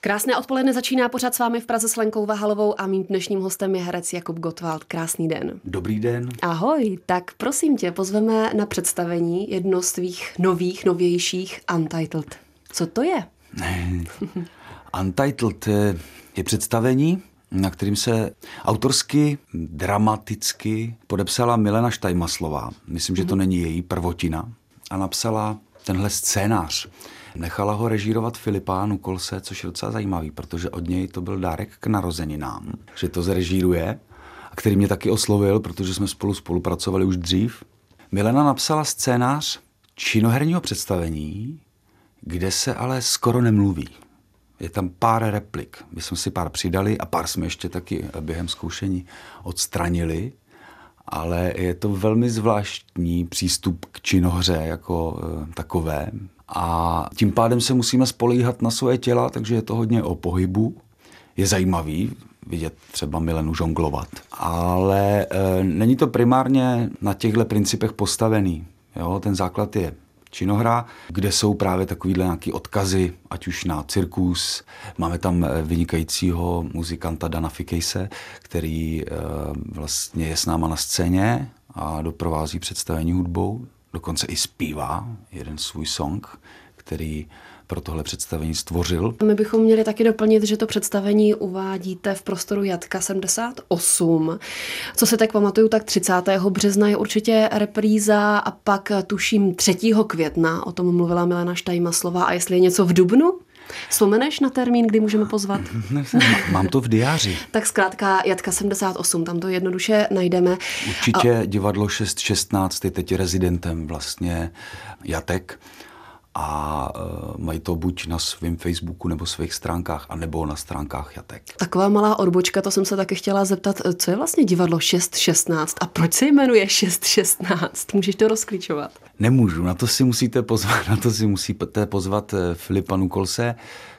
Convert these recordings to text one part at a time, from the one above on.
Krásné odpoledne začíná pořád s vámi v Praze s Lenkou Vahalovou a mým dnešním hostem je herec Jakub Gottwald. Krásný den. Dobrý den. Ahoj, tak prosím tě, pozveme na představení jedno z tvých nových, novějších Untitled. Co to je? Untitled je představení, na kterým se autorsky, dramaticky podepsala Milena Štajmaslová. Myslím, že to mhm. není její prvotina. A napsala tenhle scénář. Nechala ho režírovat Filipánu Kolse, což je docela zajímavý, protože od něj to byl dárek k narozeninám, že to zrežíruje, a který mě taky oslovil, protože jsme spolu spolupracovali už dřív. Milena napsala scénář činoherního představení, kde se ale skoro nemluví. Je tam pár replik. My jsme si pár přidali a pár jsme ještě taky během zkoušení odstranili, ale je to velmi zvláštní přístup k činohře jako e, takové. A tím pádem se musíme spolíhat na svoje těla, takže je to hodně o pohybu. Je zajímavý vidět třeba Milenu žonglovat. Ale e, není to primárně na těchto principech postavený. Jo? Ten základ je činohra, kde jsou právě takovýhle nějaký odkazy, ať už na cirkus. Máme tam eh, vynikajícího muzikanta Dana Fikejse, který e, vlastně je s náma na scéně a doprovází představení hudbou dokonce i zpívá jeden svůj song, který pro tohle představení stvořil. My bychom měli taky doplnit, že to představení uvádíte v prostoru Jatka 78. Co se tak pamatuju, tak 30. března je určitě repríza a pak tuším 3. května, o tom mluvila Milena Štajmaslová. A jestli je něco v Dubnu? Vzpomeneš na termín, kdy můžeme pozvat? Mám to v diáři. tak zkrátka Jatka 78, tam to jednoduše najdeme. Určitě a... divadlo 616 je teď rezidentem vlastně Jatek a uh, mají to buď na svém Facebooku nebo svých stránkách, anebo na stránkách Jatek. Taková malá odbočka, to jsem se taky chtěla zeptat, co je vlastně divadlo 616 a proč se jmenuje 616? Můžeš to rozklíčovat? Nemůžu, na to si musíte pozvat, na to si musíte pozvat eh, Filipa Nukolse,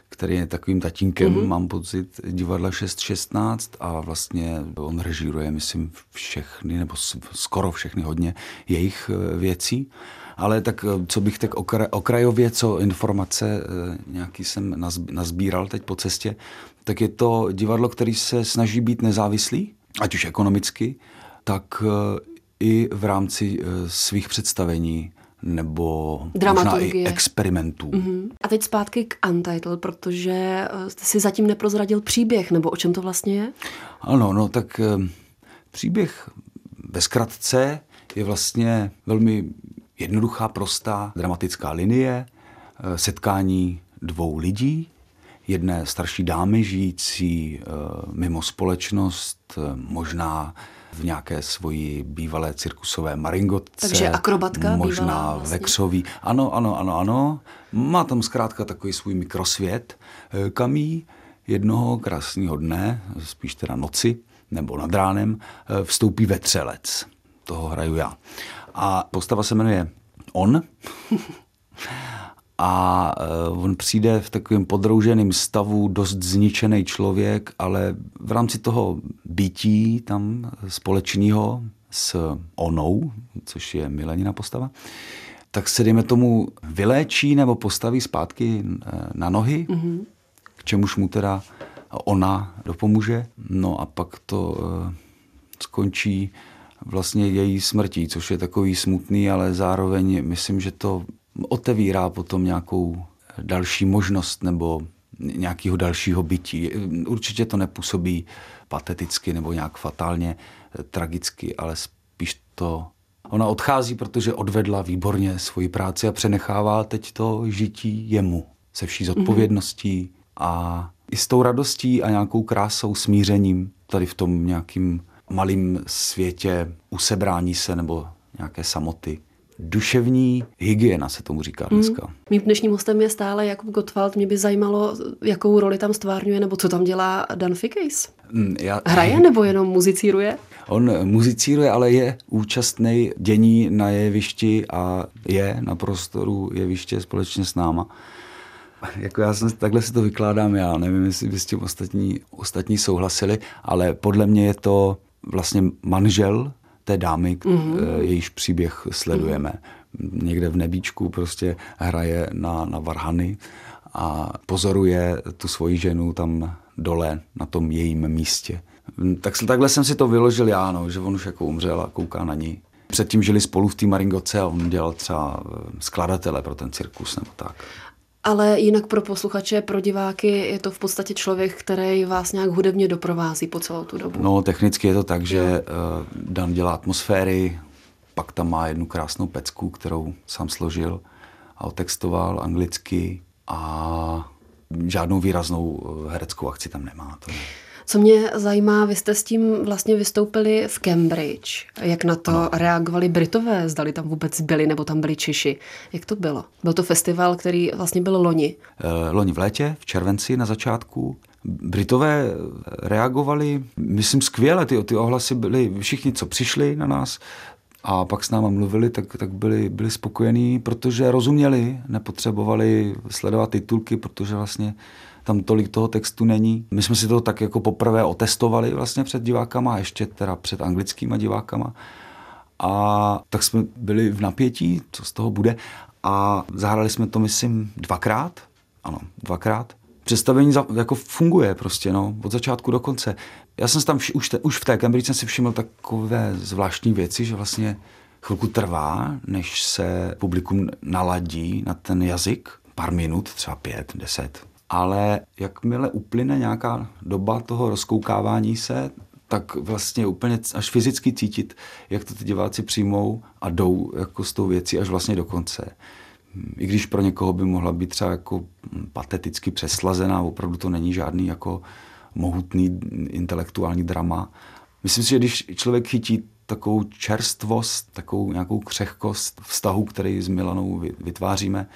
který je takovým tatínkem, mm-hmm. mám pocit, divadla 616 a vlastně on režíruje, myslím, všechny, nebo skoro všechny hodně jejich eh, věcí. Ale tak eh, co bych tak okra, okrajově, co informace nějaký jsem nazbíral teď po cestě, tak je to divadlo, který se snaží být nezávislý, ať už ekonomicky, tak i v rámci svých představení nebo možná i experimentů. Mm-hmm. A teď zpátky k Untitled, protože eh, jste si zatím neprozradil příběh, nebo o čem to vlastně je? Ano, no tak eh, příběh ve zkratce je vlastně velmi jednoduchá, prostá dramatická linie, eh, setkání dvou lidí, jedné starší dámy žijící mimo společnost, možná v nějaké svoji bývalé cirkusové maringotce. Takže akrobatka Možná vlastně. vexový. Ano, ano, ano, ano. Má tam zkrátka takový svůj mikrosvět, eh, kam jí jednoho krásného dne, spíš teda noci, nebo nad ránem, eh, vstoupí vetřelec. Toho hraju já. A postava se jmenuje On. a eh, on přijde v takovém podrouženém stavu, dost zničený člověk, ale v rámci toho bytí tam společného s onou, což je Milenina postava, tak se dejme tomu vyléčí nebo postaví zpátky eh, na nohy, mm-hmm. k čemuž mu teda ona dopomůže. No a pak to uh, skončí vlastně její smrtí, což je takový smutný, ale zároveň myslím, že to otevírá potom nějakou další možnost nebo nějakého dalšího bytí. Určitě to nepůsobí pateticky nebo nějak fatálně tragicky, ale spíš to Ona odchází, protože odvedla výborně svoji práci a přenechává teď to žití jemu se vší zodpovědností mm-hmm. a i s tou radostí a nějakou krásou, smířením tady v tom nějakým malým světě usebrání se nebo nějaké samoty duševní hygiena, se tomu říká mhm. dneska. Mm. Mým dnešním hostem je stále Jakub Gottwald. Mě by zajímalo, jakou roli tam stvárňuje, nebo co tam dělá Dan Fikejs. Mm, já... Hraje nebo jenom muzicíruje? On muzicíruje, ale je účastný dění na jevišti a je na prostoru jeviště společně s náma. Jako já jsem, takhle si to vykládám já, nevím, jestli by s tím ostatní, ostatní souhlasili, ale podle mě je to vlastně manžel té dámy, mm-hmm. jejíž příběh sledujeme. Mm-hmm. Někde v nebíčku prostě hraje na, na varhany a, pozoruje tu svoji ženu tam dole na tom jejím místě. Tak, takhle jsem si to vyložil já, no, že on už jako umřel a kouká na ní. Předtím žili spolu v té Maringoce a on dělal třeba eh, skladatele pro ten cirkus nebo tak. Ale jinak pro posluchače, pro diváky je to v podstatě člověk, který vás nějak hudebně doprovází po celou tu dobu. No, technicky je to tak, že uh, Dan dělá atmosféry, pak tam má jednu krásnou pecku, kterou sám složil a otextoval anglicky a žádnou výraznou eh, hereckou akci tam nemá. To ne. Co mě zajímá, vy jste s tím vlastně vystoupili v Cambridge. Jak na to ano. reagovali Britové? Zdali tam vůbec byli, nebo tam byli Češi? Jak to bylo? Byl to festival, který vlastně byl loni. Eh, loni v létě, v červenci na začátku. Britové reagovali, myslím, skvěle. Ty, ty ohlasy byly, všichni, co přišli na nás, a pak s náma mluvili, tak, tak byli, byli spokojení, protože rozuměli, nepotřebovali sledovat titulky, protože vlastně tam tolik toho textu není. My jsme si to tak jako poprvé otestovali vlastně před divákama, ještě teda před anglickýma divákama. A tak jsme byli v napětí, co z toho bude. A zahrali jsme to, myslím, dvakrát. Ano, dvakrát. Představení za, jako funguje prostě, no, od začátku do konce. Já jsem tam vš, už, te, už v té Cambridge jsem si všiml takové zvláštní věci, že vlastně chvilku trvá, než se publikum naladí na ten jazyk. Pár minut, třeba pět, deset, ale jakmile uplyne nějaká doba toho rozkoukávání se, tak vlastně úplně až fyzicky cítit, jak to ty diváci přijmou a jdou jako s tou věcí až vlastně do konce. I když pro někoho by mohla být třeba jako pateticky přeslazená, opravdu to není žádný jako mohutný intelektuální drama. Myslím si, že když člověk chytí takovou čerstvost, takovou nějakou křehkost vztahu, který s Milanou vytváříme,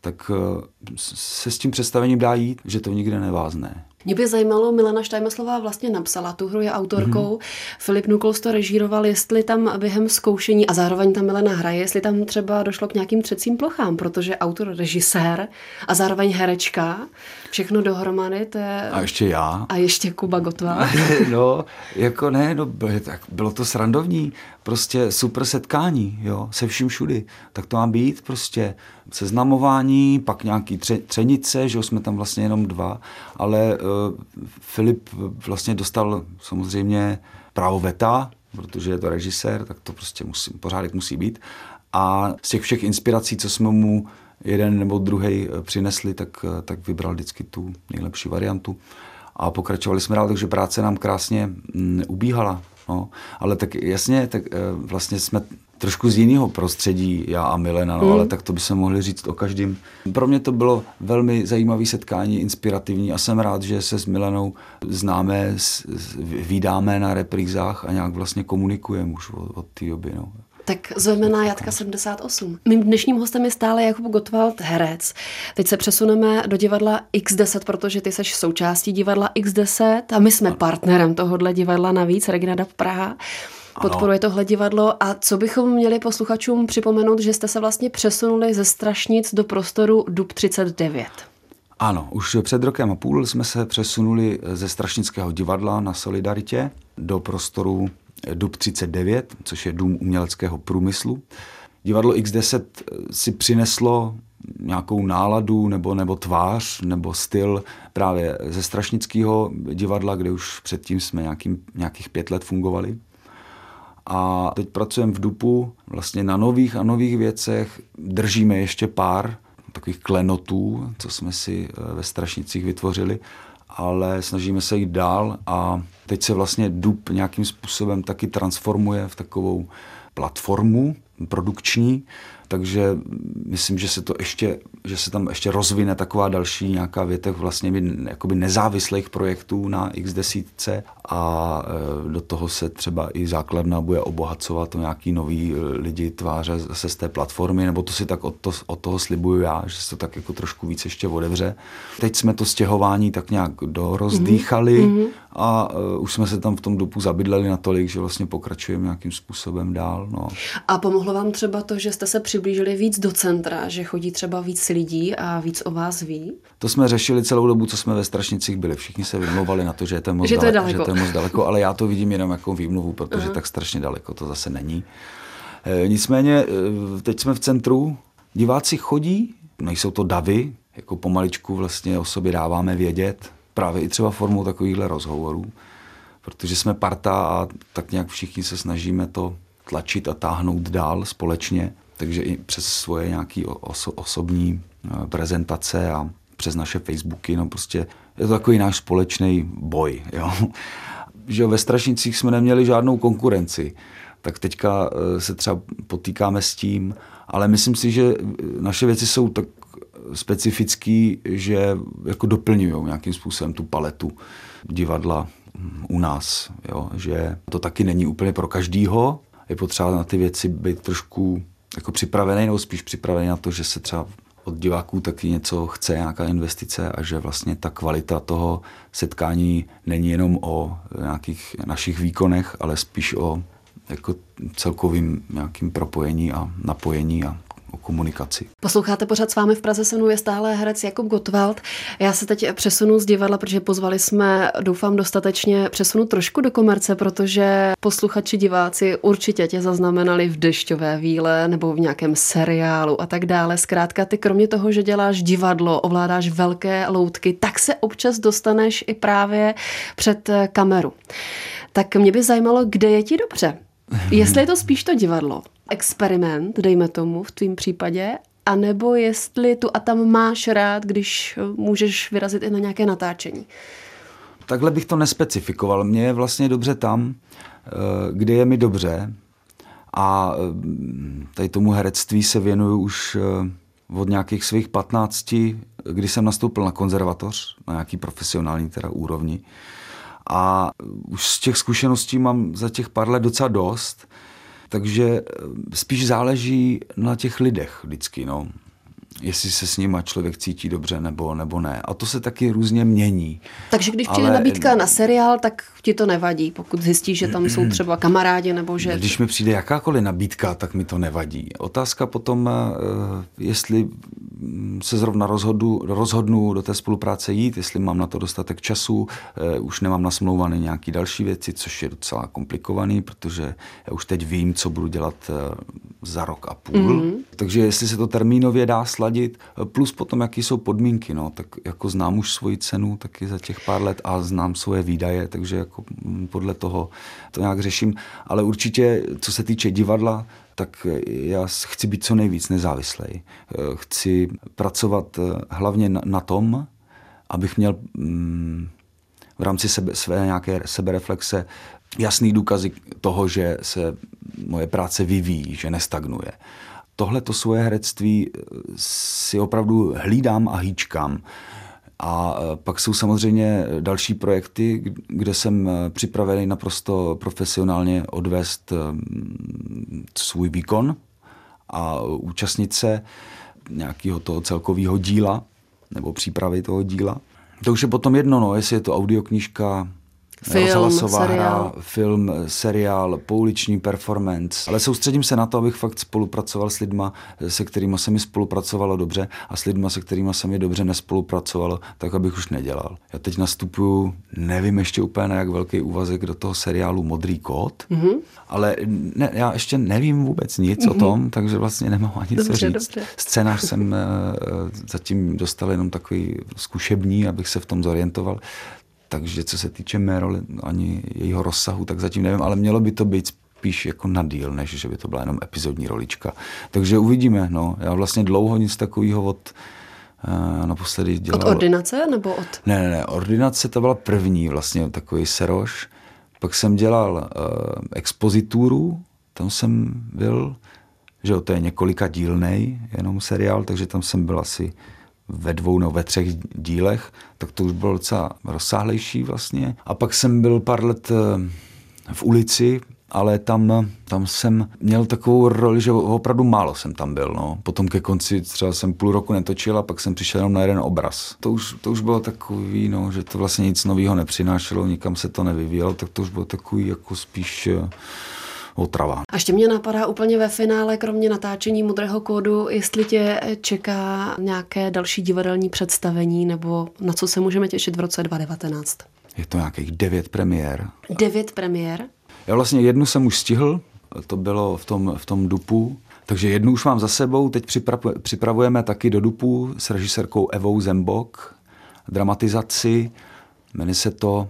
tak eh, se s tím představením dá jít, že to nikde nevázne. Mě by zajímalo, Milena Štajmeslová vlastně napsala tu hru, je autorkou. Mm-hmm. Filip Nukols to režíroval, jestli tam během zkoušení, a zároveň tam Milena hraje, jestli tam třeba došlo k nějakým třecím plochám, protože autor, režisér a zároveň herečka, všechno dohromady, to je... A ještě já. A ještě Kuba Gotvá. no, jako ne, no, tak bylo to srandovní, prostě super setkání, jo, se vším všudy. Tak to má být prostě seznamování, pak nějaký tře, třenice, že jsme tam vlastně jenom dva, ale uh, Filip vlastně dostal samozřejmě právo veta, protože je to režisér, tak to prostě musí, pořádek musí být. A z těch všech inspirací, co jsme mu jeden nebo druhý eh, přinesli, tak, eh, tak vybral vždycky tu nejlepší variantu. A pokračovali jsme dál, takže práce nám krásně mm, ubíhala. No. Ale tak jasně, tak vlastně jsme trošku z jiného prostředí, já a Milena, no, mm. ale tak to by se mohli říct o každém. Pro mě to bylo velmi zajímavé setkání, inspirativní a jsem rád, že se s Milenou známe, vydáme na reprízách a nějak vlastně komunikujeme už od, od té doby. No. Tak zveme na Jatka 78. Mým dnešním hostem je stále Jakub Gottwald, herec. Teď se přesuneme do divadla X10, protože ty seš součástí divadla X10 a my jsme partnerem tohohle divadla navíc, Regina Dab Praha podporuje tohle divadlo. A co bychom měli posluchačům připomenout, že jste se vlastně přesunuli ze Strašnic do prostoru Dub 39? Ano, už před rokem a půl jsme se přesunuli ze Strašnického divadla na Solidaritě do prostoru Dub 39, což je Dům uměleckého průmyslu. Divadlo X10 si přineslo nějakou náladu nebo, nebo tvář nebo styl právě ze Strašnického divadla, kde už předtím jsme nějakým, nějakých pět let fungovali. A teď pracujeme v DUPu vlastně na nových a nových věcech. Držíme ještě pár takových klenotů, co jsme si eh, ve Strašnicích vytvořili, ale snažíme se jít dál a teď se vlastně DUP nějakým způsobem taky transformuje v takovou platformu produkční, takže myslím, že se to ještě, že se tam ještě rozvine taková další nějaká větev vlastně jakoby nezávislých projektů na X10 a e, do toho se třeba i základna bude obohacovat o nějaký nový e, lidi tváře zase z té platformy, nebo to si tak od, to, od toho slibuju já, že se to tak jako trošku víc ještě odevře. Teď jsme to stěhování tak nějak dorozdýchali mm-hmm. a uh, už jsme se tam v tom dupu zabydleli natolik, že vlastně pokračujeme nějakým způsobem dál. No. A pomohlo vám třeba to, že jste se přiblížili víc do centra, že chodí třeba víc lidí a víc o vás ví? To jsme řešili celou dobu, co jsme ve Strašnicích byli. Všichni se vymlouvali na to, že je to moc, že to je daleko. Že to je moc daleko, ale já to vidím jenom jako výmluvu, protože uh-huh. tak strašně daleko to zase není. E, nicméně, e, teď jsme v centru, diváci chodí, nejsou to davy, jako pomaličku vlastně o sobě dáváme vědět, právě i třeba formou takovýchhle rozhovorů, protože jsme parta a tak nějak všichni se snažíme to tlačit a táhnout dál společně, takže i přes svoje nějaké oso- osobní eh, prezentace a přes naše Facebooky, no prostě je to takový náš společný boj, jo. Že ve Strašnicích jsme neměli žádnou konkurenci, tak teďka eh, se třeba potýkáme s tím, ale myslím si, že naše věci jsou tak specifický, že jako doplňují nějakým způsobem tu paletu divadla u nás. Jo? Že to taky není úplně pro každýho. Je potřeba na ty věci být trošku jako připravený, nebo spíš připravený na to, že se třeba od diváků taky něco chce, nějaká investice a že vlastně ta kvalita toho setkání není jenom o nějakých našich výkonech, ale spíš o jako celkovým nějakým propojení a napojení a o komunikaci. Posloucháte pořád s vámi v Praze se mnou je stále herec Jakub Gottwald. Já se teď přesunu z divadla, protože pozvali jsme, doufám, dostatečně přesunu trošku do komerce, protože posluchači, diváci určitě tě zaznamenali v dešťové víle nebo v nějakém seriálu a tak dále. Zkrátka, ty kromě toho, že děláš divadlo, ovládáš velké loutky, tak se občas dostaneš i právě před kameru. Tak mě by zajímalo, kde je ti dobře. Jestli je to spíš to divadlo, experiment, dejme tomu v tvém případě, anebo jestli tu a tam máš rád, když můžeš vyrazit i na nějaké natáčení. Takhle bych to nespecifikoval. Mně je vlastně dobře tam, eh, kde je mi dobře. A eh, tady tomu herectví se věnuju už eh, od nějakých svých 15, kdy jsem nastoupil na konzervatoř, na nějaký profesionální teda úrovni. A už z těch zkušeností mám za těch pár let docela dost, takže eh, spíš záleží na těch lidech vždycky. No jestli se s nima člověk cítí dobře nebo, nebo ne. A to se taky různě mění. Takže když přijde Ale... nabídka na seriál, tak ti to nevadí, pokud zjistíš, že tam jsou třeba kamarádi nebo že... Když mi přijde jakákoliv nabídka, tak mi to nevadí. Otázka potom, eh, jestli se zrovna rozhodu, rozhodnu do té spolupráce jít, jestli mám na to dostatek času, eh, už nemám nasmlouvané nějaké další věci, což je docela komplikovaný, protože já už teď vím, co budu dělat eh, za rok a půl. Mm-hmm. Takže jestli se to termínově dá sladit, plus potom, jaký jsou podmínky, no, tak jako znám už svoji cenu taky za těch pár let a znám svoje výdaje, takže jako mm, podle toho to nějak řeším. Ale určitě, co se týče divadla, tak já chci být co nejvíc nezávislý. Chci pracovat eh, hlavně na, tom, abych měl mm, v rámci sebe, své nějaké sebereflexe jasný důkazy toho, že se moje práce vyvíjí, že nestagnuje. Tohle to svoje herectví eh, si opravdu hlídám a hýčkám. A eh, pak jsou samozřejmě další projekty, kde jsem eh, připravený naprosto profesionálně odvést svůj výkon a účastnit se nějakého toho celkového díla nebo přípravy toho díla. To už je potom jedno, no, jestli je to audioknížka, Film, seriál. hra, film, seriál, pouliční performance. Ale soustředím se na to, abych fakt spolupracoval s lidma, se kterými se mi spolupracovalo dobře a s lidma, se kterými se mi dobře nespolupracovalo, tak abych už nedělal. Já teď nastupuju, nevím ještě úplně na jak velký úvazek do toho seriálu Modrý kód, mm-hmm. ale ne, já ještě nevím vůbec nic mm-hmm. o tom, takže vlastně nemám ani dobře, co říct. Dobře. Scénář jsem uh, zatím dostal jenom takový zkušební, abych se v tom zorientoval. Takže co se týče mé roli, ani jejího rozsahu, tak zatím nevím, ale mělo by to být spíš jako na díl, než že by to byla jenom epizodní rolička. Takže uvidíme. No. Já vlastně dlouho nic takového od uh, naposledy dělal. Od ordinace nebo od? Ne, ne, ne. Ordinace to byla první vlastně takový seroš. Pak jsem dělal uh, expozituru, tam jsem byl, že jo, to je několika dílnej jenom seriál, takže tam jsem byl asi ve dvou nebo ve třech dílech, tak to už bylo docela rozsáhlejší vlastně. A pak jsem byl pár let eh, v ulici, ale tam, tam jsem měl takovou roli, že opravdu málo jsem tam byl. No. Potom ke konci třeba jsem půl roku netočil a pak jsem přišel jenom na jeden obraz. To už, to už bylo takový, no, že to vlastně nic nového nepřinášelo, nikam se to nevyvíjelo, tak to už bylo takový jako spíš eh, otrava. A ještě mě napadá úplně ve finále, kromě natáčení Modrého kódu, jestli tě čeká nějaké další divadelní představení, nebo na co se můžeme těšit v roce 2019? Je to nějakých devět premiér. Devět premiér? Já vlastně jednu jsem už stihl, to bylo v tom, v tom dupu, Takže jednu už mám za sebou, teď připravujeme taky do dupu s režisérkou Evou Zembok dramatizaci. Jmenuje se to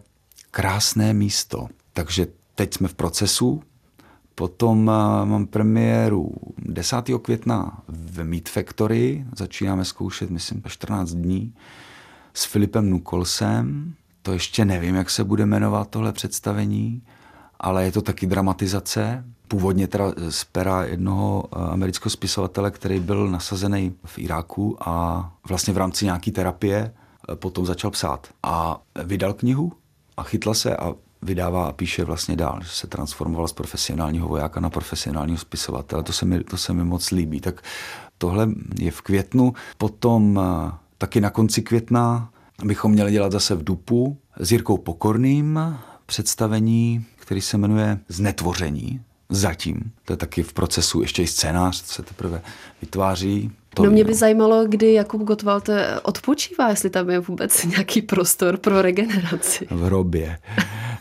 Krásné místo. Takže teď jsme v procesu. Potom eh, mám premiéru 10. května v Meat Factory. Začínáme zkoušet, myslím, 14 dní s Filipem Nukolsem. To ještě nevím, jak se bude jmenovat tohle představení, ale je to taky dramatizace. Původně teda z pera jednoho eh, amerického spisovatele, který byl nasazený v Iráku a vlastně v rámci nějaké terapie eh, potom začal psát. A vydal knihu a chytla se a vydává a píše vlastně dál, že se transformoval z profesionálního vojáka na profesionálního spisovatele. To se mi, to se mi moc líbí. Tak tohle je v květnu. Potom eh, taky na konci května bychom měli dělat zase v Dupu s Jirkou Pokorným představení, který se jmenuje Znetvoření. Zatím. To je taky v procesu, ještě i scénář se teprve vytváří. To no mě by zajímalo, kdy Jakub Gottwald odpočívá, jestli tam je vůbec nějaký prostor pro regeneraci. V hrobě.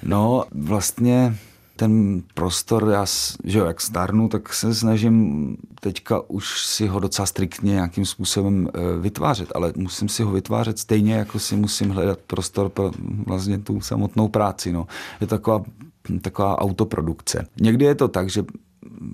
No, vlastně ten prostor, já, že jo, jak starnu, tak se snažím teďka už si ho docela striktně nějakým způsobem e, vytvářet, ale musím si ho vytvářet stejně, jako si musím hledat prostor pro vlastně tu samotnou práci. No. Je taková taková autoprodukce. Někdy je to tak, že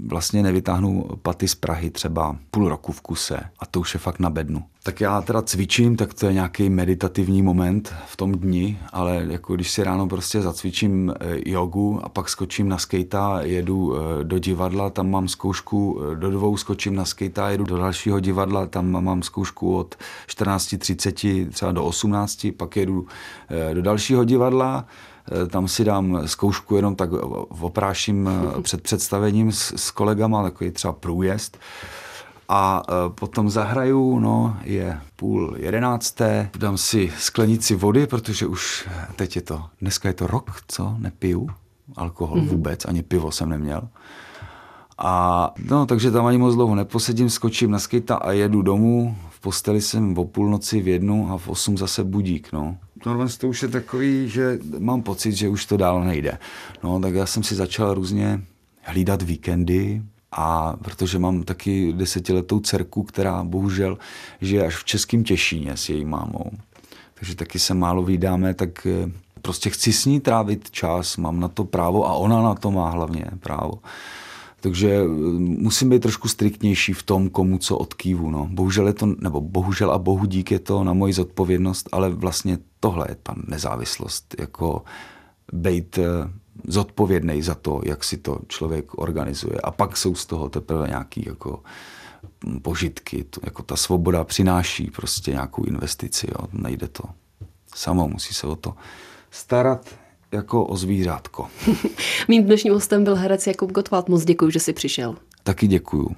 vlastně nevytáhnu paty z Prahy třeba půl roku v kuse a to už je fakt na bednu. Tak já teda cvičím, tak to je nějaký meditativní moment v tom dni, ale jako když si ráno prostě zacvičím eh, jogu a pak skočím na skejta, jedu eh, do divadla, tam mám zkoušku eh, do dvou, skočím na skejta, jedu do dalšího divadla, tam mám zkoušku od 14.30 třeba do 18, pak jedu do dalšího divadla, tam si dám zkoušku jenom tak opráším eh, před představením s, s kolegama, takový třeba průjezd. A eh, potom zahraju, no, je půl jedenácté, dám si sklenici vody, protože už teď je to, dneska je to rok, co, nepiju alkohol mm-hmm. vůbec, ani pivo jsem neměl. A no, takže tam ani moc dlouho neposedím, skočím na skejta a jedu domů. V posteli jsem o půlnoci v jednu a v osm zase budík, no tohle to už je takový, že mám pocit, že už to dál nejde. No, tak já jsem si začal různě hlídat víkendy, a protože mám taky desetiletou dcerku, která bohužel žije až v Českém Těšíně s její mámou. Takže taky se málo vydáme, tak eh, prostě chci s ní trávit čas, mám na to právo a ona na to má hlavně právo. Takže eh, musím být trošku striktnější v tom, komu co odkývu. No. Bohužel je to, nebo bohužel a bohu dík je to na moji zodpovědnost, ale vlastně tohle je ta nezávislost, jako být eh, zodpovědný za to, jak si to člověk organizuje. A pak jsou z toho teprve nějaký jako hm, požitky. To, jako ta svoboda přináší prostě nějakou investici. Jo. Nejde to samo, musí se o to starat jako o zvířátko. Mým dnešním hostem byl herec Jakub Gottwald. Moc děkuji, že jsi přišel. Taky děkuju.